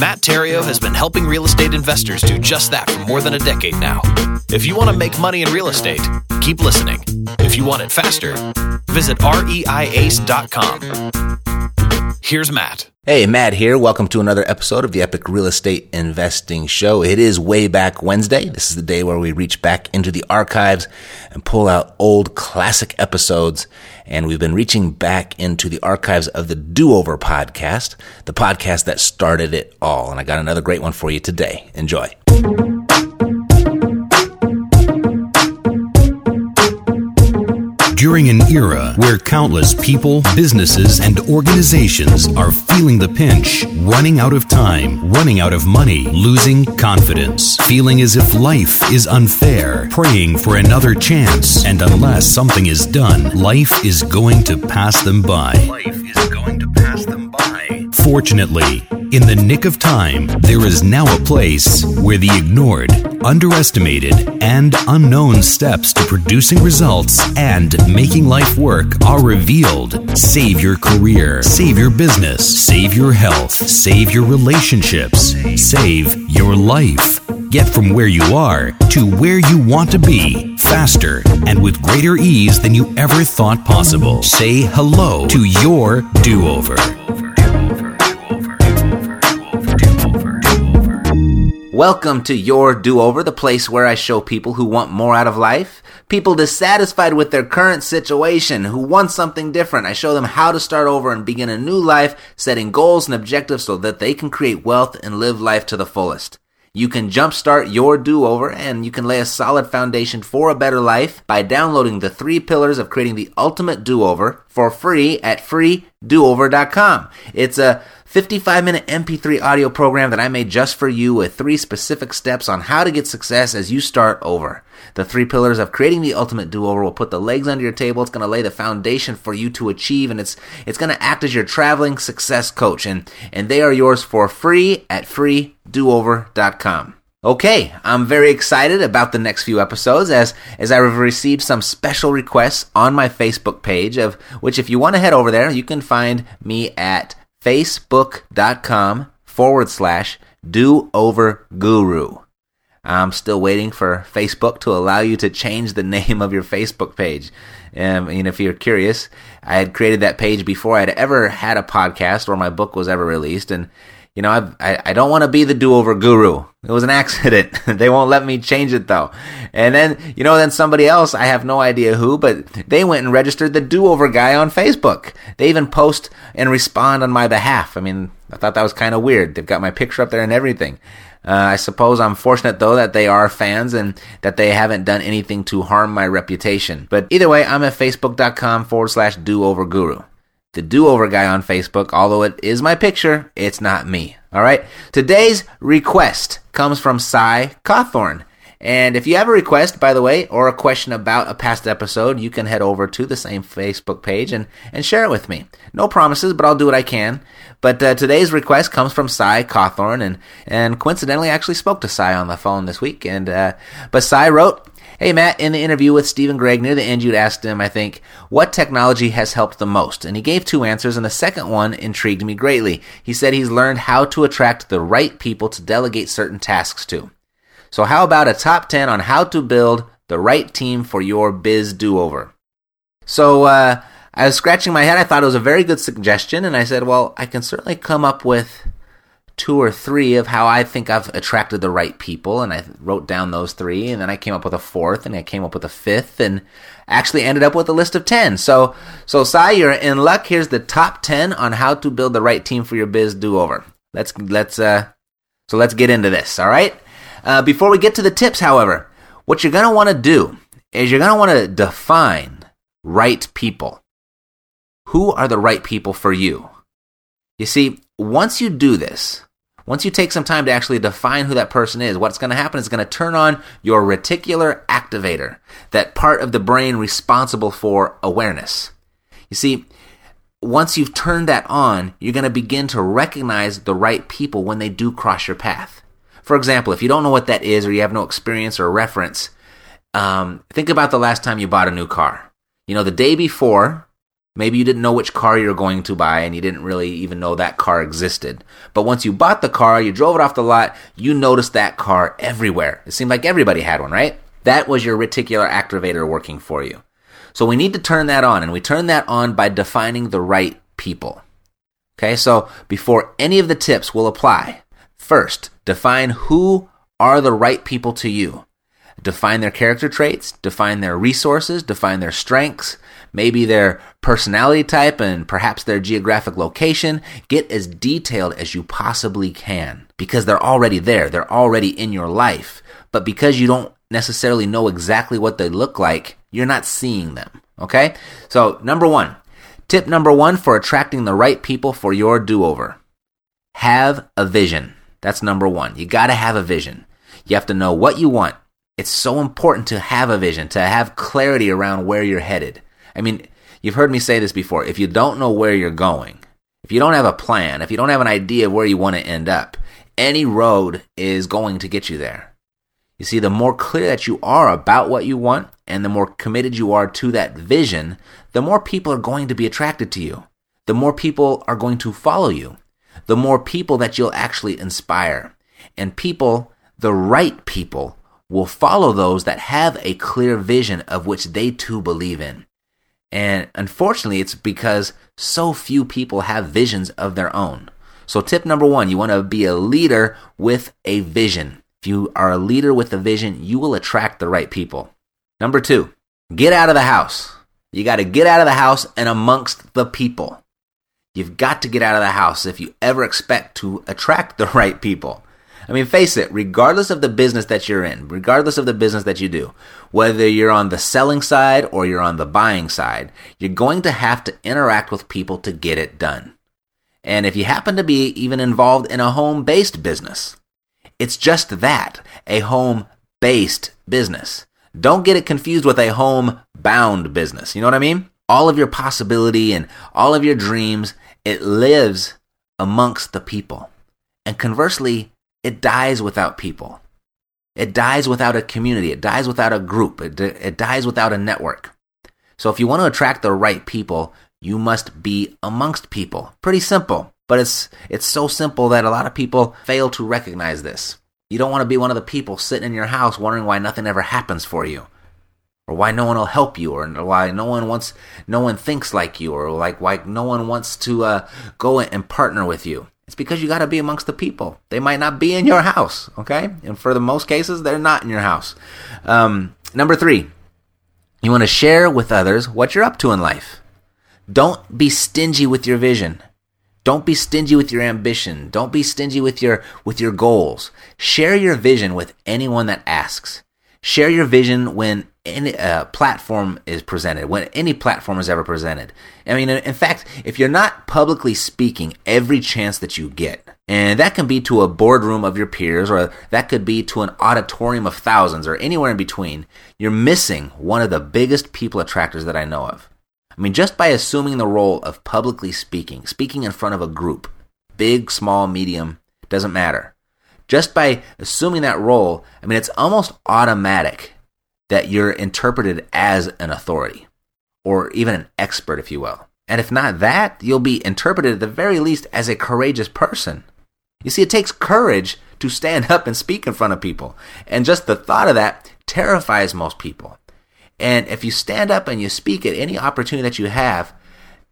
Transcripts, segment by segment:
Matt Theriault has been helping real estate investors do just that for more than a decade now. If you want to make money in real estate, keep listening. If you want it faster, visit reiace.com. Here's Matt. Hey, Matt here. Welcome to another episode of the Epic Real Estate Investing Show. It is way back Wednesday. This is the day where we reach back into the archives and pull out old classic episodes. And we've been reaching back into the archives of the Do Over podcast, the podcast that started it all. And I got another great one for you today. Enjoy. During an era where countless people, businesses, and organizations are feeling the pinch, running out of time, running out of money, losing confidence, feeling as if life is unfair, praying for another chance, and unless something is done, life is going to pass them by. Life is going to pass them by. Fortunately, in the nick of time, there is now a place where the ignored, underestimated, and unknown steps to producing results and making life work are revealed. Save your career, save your business, save your health, save your relationships, save your life. Get from where you are to where you want to be faster and with greater ease than you ever thought possible. Say hello to your do over. Welcome to Your Do Over, the place where I show people who want more out of life, people dissatisfied with their current situation, who want something different. I show them how to start over and begin a new life, setting goals and objectives so that they can create wealth and live life to the fullest. You can jumpstart your do over and you can lay a solid foundation for a better life by downloading the three pillars of creating the ultimate do over for free at freedoover.com. It's a 55 minute MP3 audio program that I made just for you with three specific steps on how to get success as you start over. The three pillars of creating the ultimate do-over will put the legs under your table. It's going to lay the foundation for you to achieve and it's it's going to act as your traveling success coach and and they are yours for free at freedoover.com. Okay, I'm very excited about the next few episodes as as I've received some special requests on my Facebook page of which if you want to head over there, you can find me at facebook.com forward slash do over guru. I'm still waiting for Facebook to allow you to change the name of your Facebook page. Um, and if you're curious, I had created that page before I'd ever had a podcast or my book was ever released. And, you know, I've, I, I don't want to be the do over guru. It was an accident. they won't let me change it though. And then, you know, then somebody else, I have no idea who, but they went and registered the do over guy on Facebook. They even post and respond on my behalf. I mean, I thought that was kind of weird. They've got my picture up there and everything. Uh, I suppose I'm fortunate though that they are fans and that they haven't done anything to harm my reputation. But either way, I'm at facebook.com forward slash do over guru. The do over guy on Facebook, although it is my picture, it's not me. All right. Today's request comes from Cy Cawthorn. And if you have a request, by the way, or a question about a past episode, you can head over to the same Facebook page and, and share it with me. No promises, but I'll do what I can. But uh, today's request comes from Cy Cawthorn, and, and coincidentally, I actually spoke to Cy on the phone this week. And uh, but Cy wrote, Hey Matt, in the interview with Stephen Gregg near the end, you'd asked him, I think, what technology has helped the most? And he gave two answers, and the second one intrigued me greatly. He said he's learned how to attract the right people to delegate certain tasks to. So, how about a top 10 on how to build the right team for your biz do over? So, uh, I was scratching my head. I thought it was a very good suggestion, and I said, well, I can certainly come up with two or three of how I think I've attracted the right people, and I wrote down those three, and then I came up with a fourth, and I came up with a fifth, and actually ended up with a list of ten. So, so Cy, you're in luck. Here's the top ten on how to build the right team for your biz do over. Let's let's uh, so let's get into this. All right. Uh, before we get to the tips, however, what you're gonna want to do is you're gonna want to define right people. Who are the right people for you? You see, once you do this, once you take some time to actually define who that person is, what's going to happen is going to turn on your reticular activator, that part of the brain responsible for awareness. You see, once you've turned that on, you're going to begin to recognize the right people when they do cross your path. For example, if you don't know what that is or you have no experience or reference, um, think about the last time you bought a new car. You know, the day before, maybe you didn't know which car you're going to buy and you didn't really even know that car existed. But once you bought the car, you drove it off the lot, you noticed that car everywhere. It seemed like everybody had one, right? That was your reticular activator working for you. So we need to turn that on, and we turn that on by defining the right people. Okay, so before any of the tips will apply, first, define who are the right people to you. Define their character traits, define their resources, define their strengths, maybe their personality type and perhaps their geographic location. Get as detailed as you possibly can because they're already there. They're already in your life. But because you don't necessarily know exactly what they look like, you're not seeing them. Okay? So, number one, tip number one for attracting the right people for your do over have a vision. That's number one. You got to have a vision. You have to know what you want. It's so important to have a vision, to have clarity around where you're headed. I mean, you've heard me say this before. If you don't know where you're going, if you don't have a plan, if you don't have an idea of where you want to end up, any road is going to get you there. You see, the more clear that you are about what you want and the more committed you are to that vision, the more people are going to be attracted to you. The more people are going to follow you. The more people that you'll actually inspire. And people, the right people, will follow those that have a clear vision of which they too believe in. And unfortunately, it's because so few people have visions of their own. So, tip number one you want to be a leader with a vision. If you are a leader with a vision, you will attract the right people. Number two, get out of the house. You got to get out of the house and amongst the people. You've got to get out of the house if you ever expect to attract the right people. I mean, face it, regardless of the business that you're in, regardless of the business that you do, whether you're on the selling side or you're on the buying side, you're going to have to interact with people to get it done. And if you happen to be even involved in a home based business, it's just that a home based business. Don't get it confused with a home bound business. You know what I mean? All of your possibility and all of your dreams, it lives amongst the people. And conversely, it dies without people. It dies without a community. It dies without a group. It, it dies without a network. So if you want to attract the right people, you must be amongst people. Pretty simple. But it's it's so simple that a lot of people fail to recognize this. You don't want to be one of the people sitting in your house wondering why nothing ever happens for you. Or why no one will help you, or why no one wants, no one thinks like you, or like why no one wants to uh, go and partner with you. It's because you got to be amongst the people. They might not be in your house, okay? And for the most cases, they're not in your house. Um, number three, you want to share with others what you're up to in life. Don't be stingy with your vision. Don't be stingy with your ambition. Don't be stingy with your with your goals. Share your vision with anyone that asks. Share your vision when any uh, platform is presented, when any platform is ever presented. I mean, in fact, if you're not publicly speaking every chance that you get, and that can be to a boardroom of your peers, or that could be to an auditorium of thousands, or anywhere in between, you're missing one of the biggest people attractors that I know of. I mean, just by assuming the role of publicly speaking, speaking in front of a group, big, small, medium, doesn't matter. Just by assuming that role, I mean, it's almost automatic that you're interpreted as an authority or even an expert, if you will. And if not that, you'll be interpreted at the very least as a courageous person. You see, it takes courage to stand up and speak in front of people. And just the thought of that terrifies most people. And if you stand up and you speak at any opportunity that you have,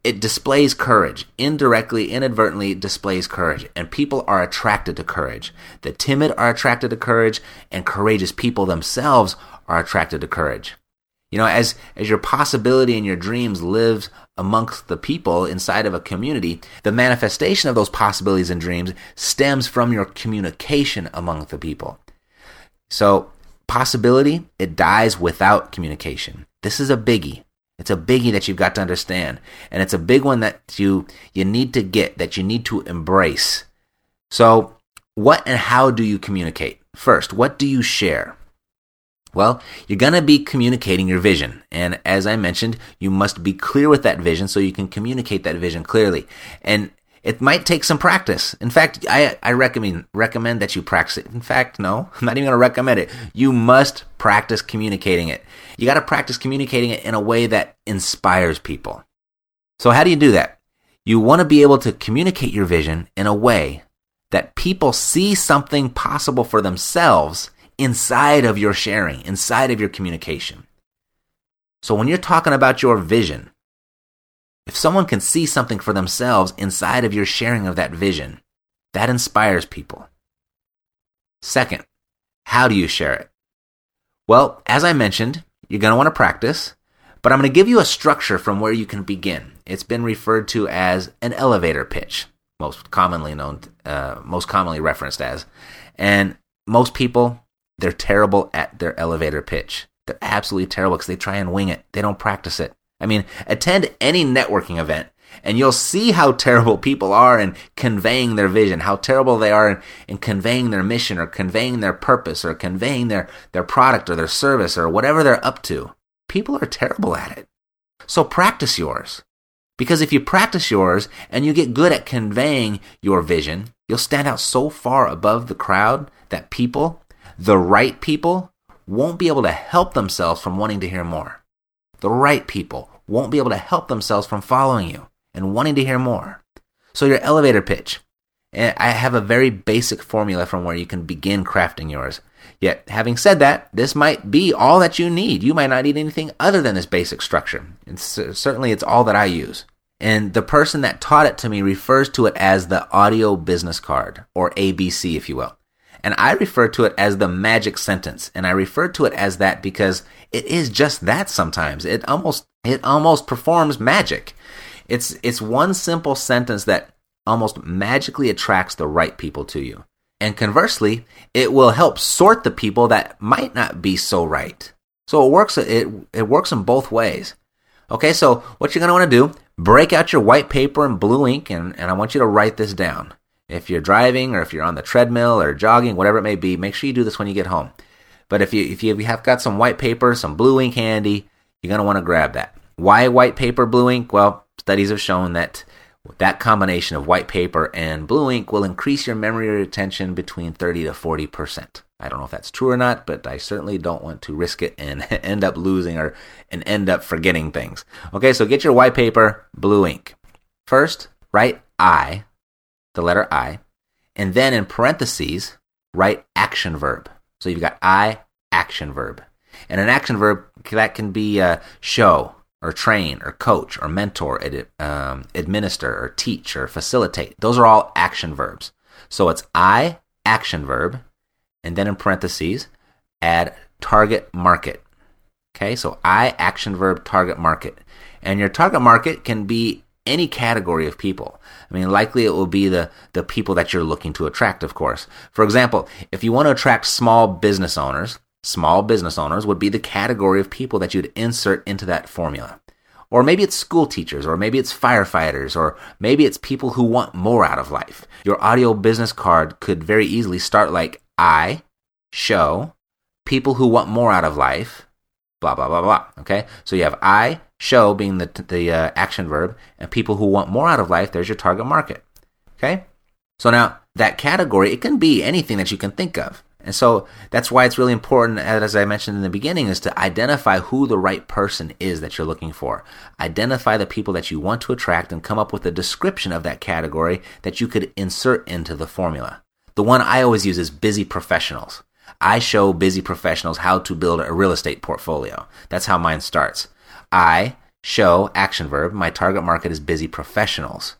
it displays courage. Indirectly, inadvertently displays courage. And people are attracted to courage. The timid are attracted to courage, and courageous people themselves are attracted to courage. You know, as, as your possibility and your dreams lives amongst the people inside of a community, the manifestation of those possibilities and dreams stems from your communication among the people. So possibility, it dies without communication. This is a biggie. It's a biggie that you've got to understand. And it's a big one that you you need to get, that you need to embrace. So, what and how do you communicate? First, what do you share? Well, you're going to be communicating your vision. And as I mentioned, you must be clear with that vision so you can communicate that vision clearly. And it might take some practice. In fact, I, I recommend recommend that you practice it. In fact, no, I'm not even going to recommend it. You must practice communicating it. You got to practice communicating it in a way that inspires people. So how do you do that? You want to be able to communicate your vision in a way that people see something possible for themselves inside of your sharing, inside of your communication. So when you're talking about your vision, if someone can see something for themselves inside of your sharing of that vision, that inspires people. Second, how do you share it? Well, as I mentioned, you're going to want to practice, but I'm going to give you a structure from where you can begin. It's been referred to as an elevator pitch, most commonly known, uh, most commonly referenced as. And most people, they're terrible at their elevator pitch. They're absolutely terrible because they try and wing it. They don't practice it. I mean, attend any networking event and you'll see how terrible people are in conveying their vision, how terrible they are in, in, conveying their mission or conveying their purpose or conveying their, their product or their service or whatever they're up to. People are terrible at it. So practice yours. Because if you practice yours and you get good at conveying your vision, you'll stand out so far above the crowd that people, the right people, won't be able to help themselves from wanting to hear more the right people won't be able to help themselves from following you and wanting to hear more. So, your elevator pitch. And I have a very basic formula from where you can begin crafting yours. Yet, having said that, this might be all that you need. You might not need anything other than this basic structure. It's, certainly, it's all that I use. And the person that taught it to me refers to it as the audio business card, or ABC, if you will. And I refer to it as the magic sentence. And I refer to it as that because it is just that sometimes. It almost it almost performs magic. It's it's one simple sentence that almost magically attracts the right people to you. And conversely, it will help sort the people that might not be so right. So it works it it works in both ways. Okay, so what you're to want to do, break out your white paper and blue ink and, and I want you to write this down. If you're driving or if you're on the treadmill or jogging, whatever it may be, make sure you do this when you get home. But if you if you have got some white paper, some blue ink handy, you're going to want to grab that. Why white paper, blue ink? Well, studies have shown that that combination of white paper and blue ink will increase your memory retention between 30 to 40%. I don't know if that's true or not, but I certainly don't want to risk it and end up losing or and end up forgetting things. Okay, so get your white paper, blue ink. First, write I, the letter I, and then in parentheses, write action verb. So you've got I, action verb. And an action verb, that can be uh, show, or train, or coach, or mentor, um, administer, or teach, or facilitate. Those are all action verbs. So it's I, action verb, and then in parentheses, add target market. Okay, so I, action verb, target market. And your target market can be any category of people. I mean, likely it will be the, the people that you're looking to attract, of course. For example, if you want to attract small business owners, small business owners would be the category of people that you'd insert into that formula. Or maybe it's school teachers, or maybe it's firefighters, or maybe it's people who want more out of life. Your audio business card could very easily start like I, show, people who want more out of life, blah, blah, blah, blah. Okay? So you have I, show being the, the uh, action verb, and people who want more out of life, there's your target market. Okay? So now, that category, it can be anything that you can think of. And so that's why it's really important, as I mentioned in the beginning, is to identify who the right person is that you're looking for. Identify the people that you want to attract and come up with a description of that category that you could insert into the formula. The one I always use is busy professionals. I show busy professionals how to build a real estate portfolio. That's how mine starts. I show action verb. My target market is busy professionals.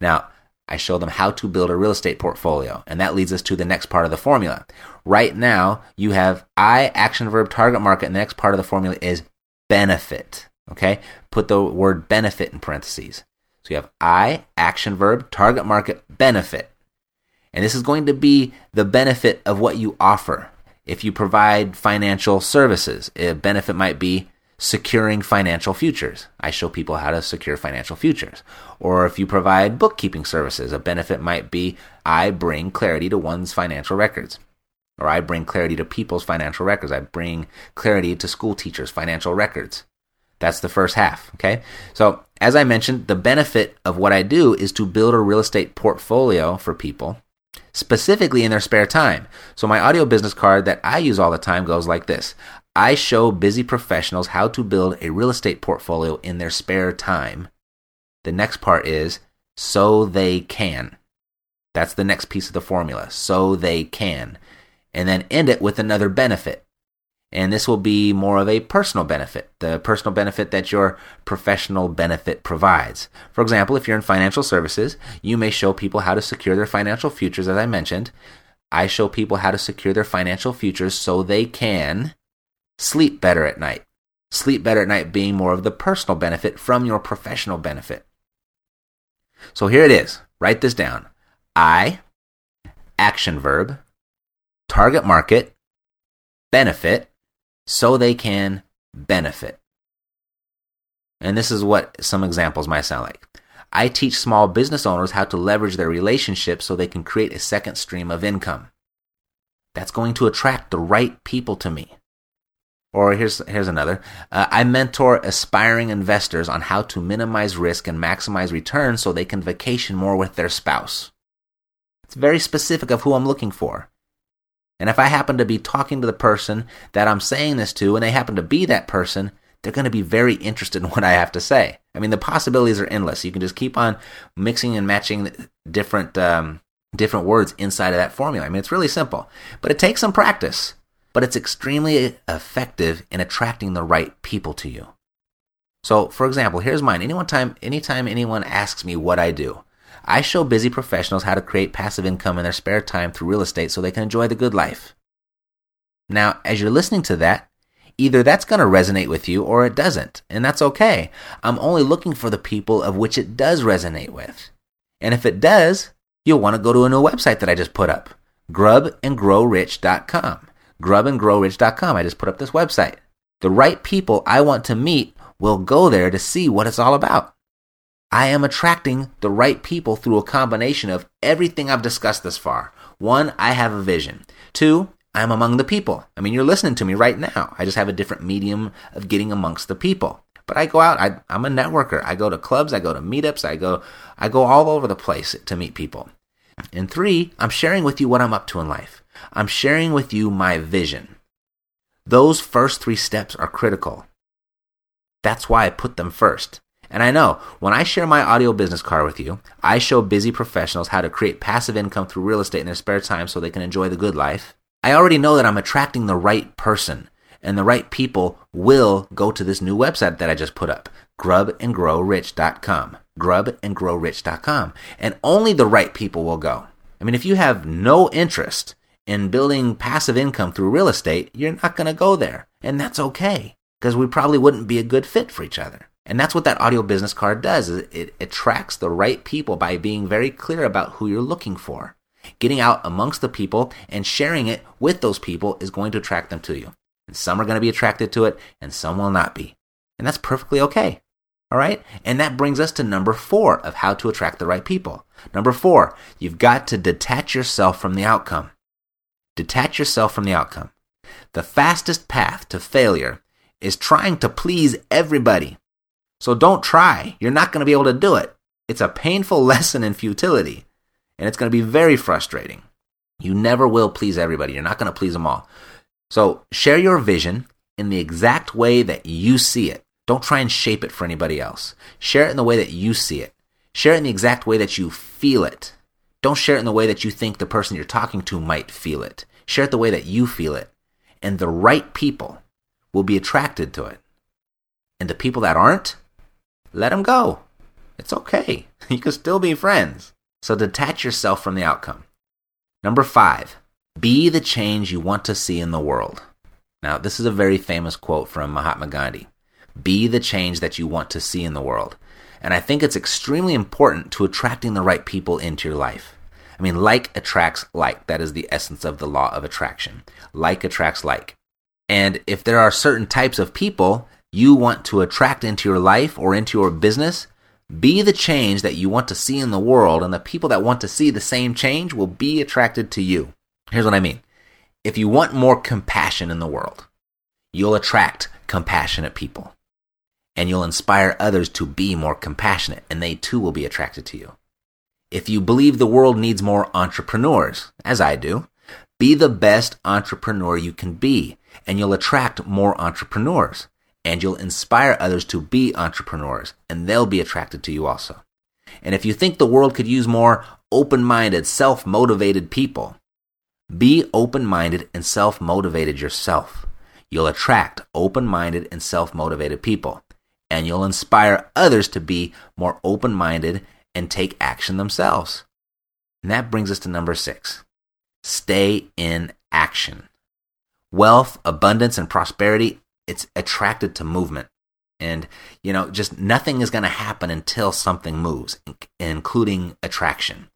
Now, I show them how to build a real estate portfolio. And that leads us to the next part of the formula. Right now, you have I action verb target market, and the next part of the formula is benefit. Okay? Put the word benefit in parentheses. So you have I action verb target market benefit. And this is going to be the benefit of what you offer. If you provide financial services, a benefit might be securing financial futures. I show people how to secure financial futures. Or if you provide bookkeeping services, a benefit might be I bring clarity to one's financial records. Or I bring clarity to people's financial records. I bring clarity to school teachers' financial records. That's the first half. Okay. So, as I mentioned, the benefit of what I do is to build a real estate portfolio for people, specifically in their spare time. So, my audio business card that I use all the time goes like this I show busy professionals how to build a real estate portfolio in their spare time. The next part is so they can. That's the next piece of the formula. So they can. And then end it with another benefit. And this will be more of a personal benefit, the personal benefit that your professional benefit provides. For example, if you're in financial services, you may show people how to secure their financial futures, as I mentioned. I show people how to secure their financial futures so they can sleep better at night. Sleep better at night being more of the personal benefit from your professional benefit. So here it is. Write this down. I, action verb, target market, benefit, so they can benefit. And this is what some examples might sound like. I teach small business owners how to leverage their relationships so they can create a second stream of income. That's going to attract the right people to me. Or here's here's another. Uh, I mentor aspiring investors on how to minimize risk and maximize returns so they can vacation more with their spouse. It's very specific of who I'm looking for. And if I happen to be talking to the person that I'm saying this to and they happen to be that person, they're going to be very interested in what I have to say. I mean, the possibilities are endless. You can just keep on mixing and matching different um, different words inside of that formula. I mean, it's really simple, but it takes some practice. But it's extremely effective in attracting the right people to you. So, for example, here's mine. Anyone time, anytime anyone asks me what I do, I show busy professionals how to create passive income in their spare time through real estate so they can enjoy the good life. Now, as you're listening to that, either that's going to resonate with you or it doesn't, and that's okay. I'm only looking for the people of which it does resonate with. And if it does, you'll want to go to a new website that I just put up, grubandgrowrich.com. Grubandgrowrich.com. I just put up this website. The right people I want to meet will go there to see what it's all about. I am attracting the right people through a combination of everything I've discussed this far. One, I have a vision. Two, I'm among the people. I mean, you're listening to me right now. I just have a different medium of getting amongst the people. But I go out, I, I'm a networker. I go to clubs, I go to meetups, I go, I go all over the place to meet people. And three, I'm sharing with you what I'm up to in life. I'm sharing with you my vision. Those first three steps are critical. That's why I put them first. And I know when I share my audio business card with you, I show busy professionals how to create passive income through real estate in their spare time so they can enjoy the good life. I already know that I'm attracting the right person, and the right people will go to this new website that I just put up, grubandgrowrich.com. Grubandgrowrich.com. And only the right people will go. I mean, if you have no interest in building passive income through real estate, you're not going to go there. And that's okay, because we probably wouldn't be a good fit for each other. And that's what that audio business card does. Is it attracts the right people by being very clear about who you're looking for. Getting out amongst the people and sharing it with those people is going to attract them to you. And some are going to be attracted to it and some will not be. And that's perfectly okay. All right? And that brings us to number four of how to attract the right people. Number four, you've got to detach yourself from the outcome. Detach yourself from the outcome. The fastest path to failure is trying to please everybody. So don't try. You're not going to be able to do it. It's a painful lesson in futility, and it's going to be very frustrating. You never will please everybody. You're not going to please them all. So share your vision in the exact way that you see it. Don't try and shape it for anybody else. Share it in the way that you see it. Share it in the exact way that you feel it. Don't share it in the way that you think the person you're talking to might feel it. Share it the way that you feel it. And the right people will be attracted to it. And the people that aren't, let them go. It's okay. You can still be friends. So detach yourself from the outcome. Number five, be the change you want to see in the world. Now, this is a very famous quote from Mahatma Gandhi. Be the change that you want to see in the world. And I think it's extremely important to attracting the right people into your life. I mean, like attracts like. That is the essence of the law of attraction. Like attracts like. And if there are certain types of people you want to attract into your life or into your business, be the change that you want to see in the world, and the people that want to see the same change will be attracted to you. Here's what I mean If you want more compassion in the world, you'll attract compassionate people. And you'll inspire others to be more compassionate, and they too will be attracted to you. If you believe the world needs more entrepreneurs, as I do, be the best entrepreneur you can be, and you'll attract more entrepreneurs. And you'll inspire others to be entrepreneurs, and they'll be attracted to you also. And if you think the world could use more open minded, self motivated people, be open minded and self motivated yourself. You'll attract open minded and self motivated people, and you'll inspire others to be more open minded and take action themselves. And that brings us to number six stay in action. Wealth, abundance, and prosperity, it's attracted to movement. And, you know, just nothing is going to happen until something moves, including attraction.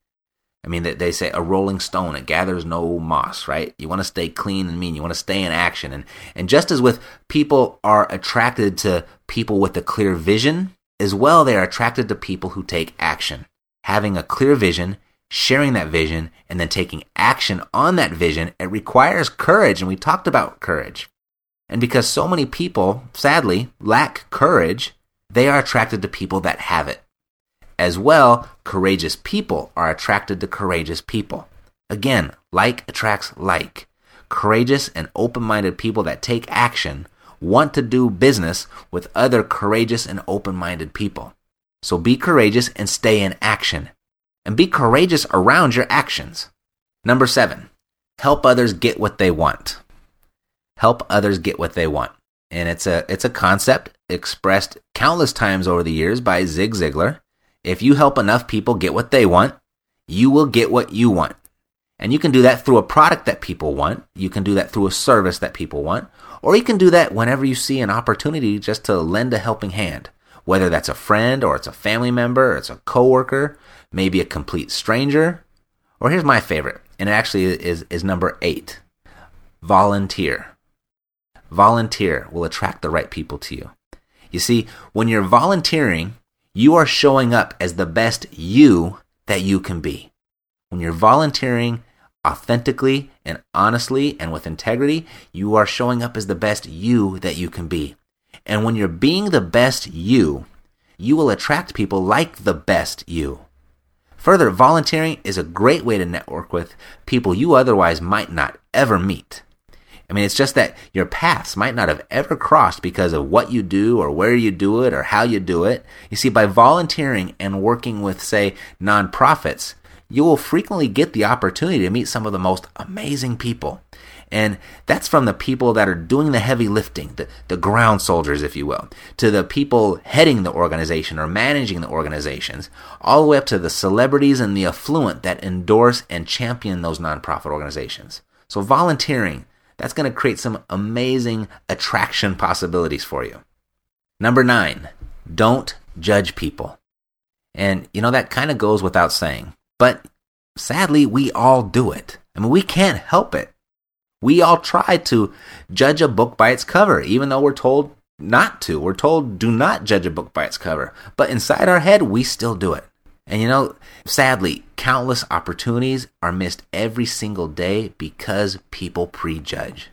I mean, they say a rolling stone, it gathers no moss, right? You want to stay clean and mean. You want to stay in action. And, and just as with people are attracted to people with a clear vision, as well, they are attracted to people who take action. Having a clear vision, sharing that vision, and then taking action on that vision, it requires courage. And we talked about courage. And because so many people, sadly, lack courage, they are attracted to people that have it. As well, courageous people are attracted to courageous people. Again, like attracts like. Courageous and open minded people that take action want to do business with other courageous and open minded people. So be courageous and stay in action. And be courageous around your actions. Number seven, help others get what they want. Help others get what they want. And it's a, it's a concept expressed countless times over the years by Zig Ziglar. If you help enough people get what they want, you will get what you want. And you can do that through a product that people want. You can do that through a service that people want. Or you can do that whenever you see an opportunity just to lend a helping hand. Whether that's a friend or it's a family member, or it's a coworker, maybe a complete stranger. Or here's my favorite, and it actually is, is number eight. Volunteer. Volunteer will attract the right people to you. You see, when you're volunteering, you are showing up as the best you that you can be. When you're volunteering authentically and honestly and with integrity, you are showing up as the best you that you can be. And when you're being the best you, you will attract people like the best you. Further, volunteering is a great way to network with people you otherwise might not ever meet. I mean, it's just that your paths might not have ever crossed because of what you do or where you do it or how you do it. You see, by volunteering and working with, say, nonprofits, you will frequently get the opportunity to meet some of the most amazing people. And that's from the people that are doing the heavy lifting, the, the ground soldiers, if you will, to the people heading the organization or managing the organizations, all the way up to the celebrities and the affluent that endorse and champion those nonprofit organizations. So volunteering, that's going to create some amazing attraction possibilities for you. Number nine, don't judge people. And, you know, that kind of goes without saying. But sadly, we all do it. I mean, we can't help it. We all try to judge a book by its cover, even though we're told not to. We're told do not judge a book by its cover. But inside our head, we still do it. And you know, sadly, countless opportunities are missed every single day because people prejudge.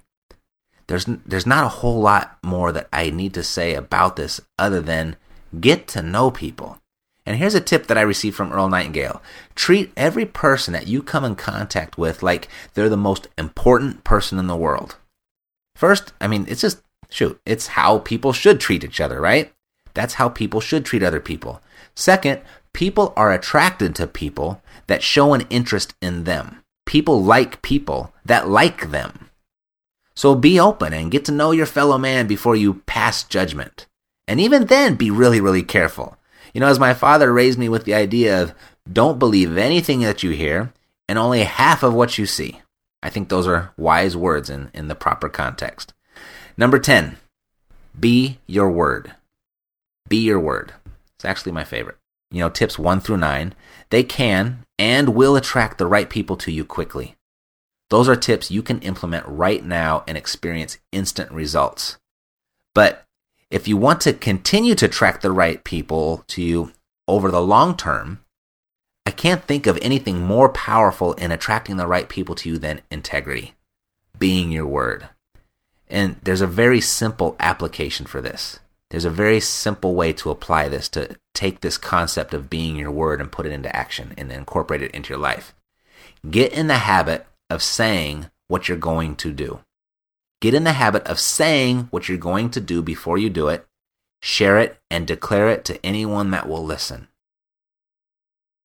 There's there's not a whole lot more that I need to say about this other than get to know people. And here's a tip that I received from Earl Nightingale. Treat every person that you come in contact with like they're the most important person in the world. First, I mean, it's just shoot, it's how people should treat each other, right? That's how people should treat other people. Second, people are attracted to people that show an interest in them. People like people that like them. So be open and get to know your fellow man before you pass judgment. And even then, be really, really careful. You know, as my father raised me with the idea of don't believe anything that you hear and only half of what you see. I think those are wise words in, in the proper context. Number 10, be your word. Be your word. It's actually my favorite you know, tips one through nine, they can and will attract the right people to you quickly. Those are tips you can implement right now and experience instant results. But if you want to continue to attract the right people to you over the long term, I can't think of anything more powerful in attracting the right people to you than integrity. being your word. And there's a very simple application for this. There's a very simple way to apply this to take this concept of being your word and put it into action and incorporate it into your life. Get in the habit of saying what you're going to do. Get in the habit of saying what you're going to do before you do it, share it, and declare it to anyone that will listen.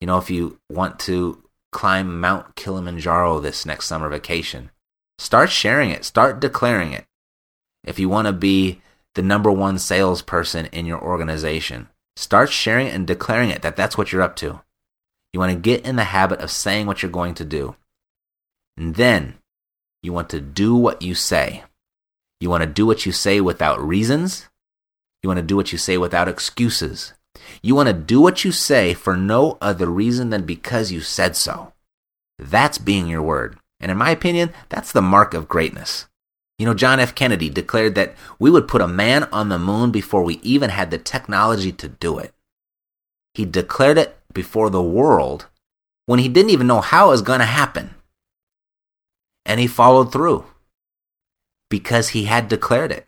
You know, if you want to climb Mount Kilimanjaro this next summer vacation, start sharing it, start declaring it. If you want to be the number one salesperson in your organization. Start sharing and declaring it that that's what you're up to. You want to get in the habit of saying what you're going to do. And then you want to do what you say. You want to do what you say without reasons. You want to do what you say without excuses. You want to do what you say for no other reason than because you said so. That's being your word. And in my opinion, that's the mark of greatness. You know, John F. Kennedy declared that we would put a man on the moon before we even had the technology to do it. He declared it before the world when he didn't even know how it was going to happen. And he followed through because he had declared it.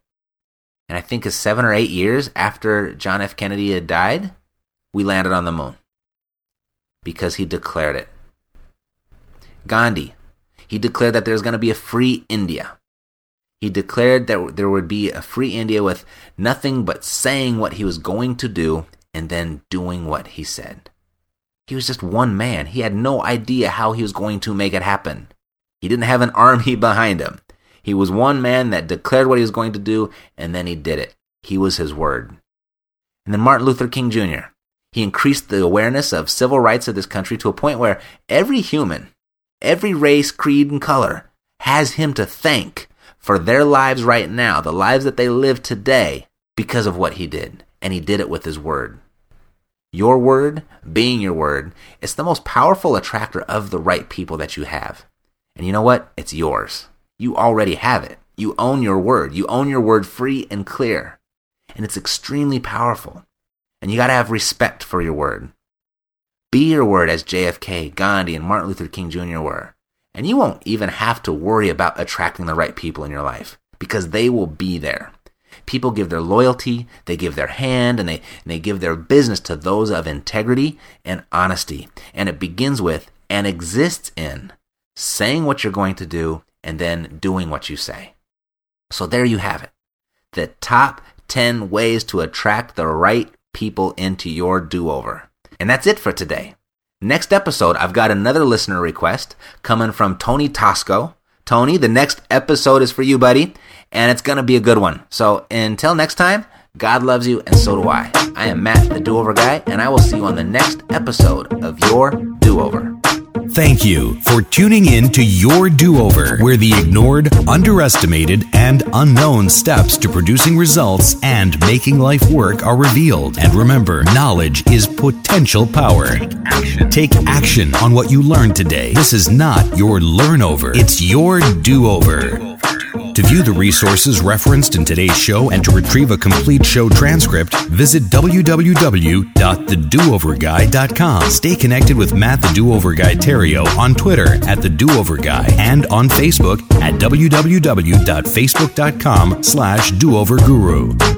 And I think it's seven or eight years after John F. Kennedy had died, we landed on the moon because he declared it. Gandhi, he declared that there's going to be a free India. He declared that there would be a free India with nothing but saying what he was going to do and then doing what he said. He was just one man. He had no idea how he was going to make it happen. He didn't have an army behind him. He was one man that declared what he was going to do and then he did it. He was his word. And then Martin Luther King Jr. He increased the awareness of civil rights of this country to a point where every human, every race, creed, and color has him to thank for their lives right now, the lives that they live today, because of what he did. And he did it with his word. Your word, being your word, it's the most powerful attractor of the right people that you have. And you know what? It's yours. You already have it. You own your word. You own your word free and clear. And it's extremely powerful. And you got to have respect for your word. Be your word as JFK, Gandhi, and Martin Luther King Jr. were. And you won't even have to worry about attracting the right people in your life because they will be there. People give their loyalty, they give their hand, and they, and they give their business to those of integrity and honesty. And it begins with and exists in saying what you're going to do and then doing what you say. So there you have it. The top 10 ways to attract the right people into your do over. And that's it for today. Next episode, I've got another listener request coming from Tony Tosco. Tony, the next episode is for you, buddy, and it's going to be a good one. So until next time, God loves you, and so do I. I am Matt, the Do Over Guy, and I will see you on the next episode of Your Do Over. Thank you for tuning in to Your Do Over, where the ignored, underestimated, and unknown steps to producing results and making life work are revealed. And remember, knowledge is potential power. Take action. Take action on what you learned today. This is not your learn over, it's your do over. To view the resources referenced in today's show and to retrieve a complete show transcript, visit www.thedooverguy.com. Stay connected with Matt the Do Over Guy Theriault on Twitter at The Do Over Guy and on Facebook at www.facebook.com slash dooverguru.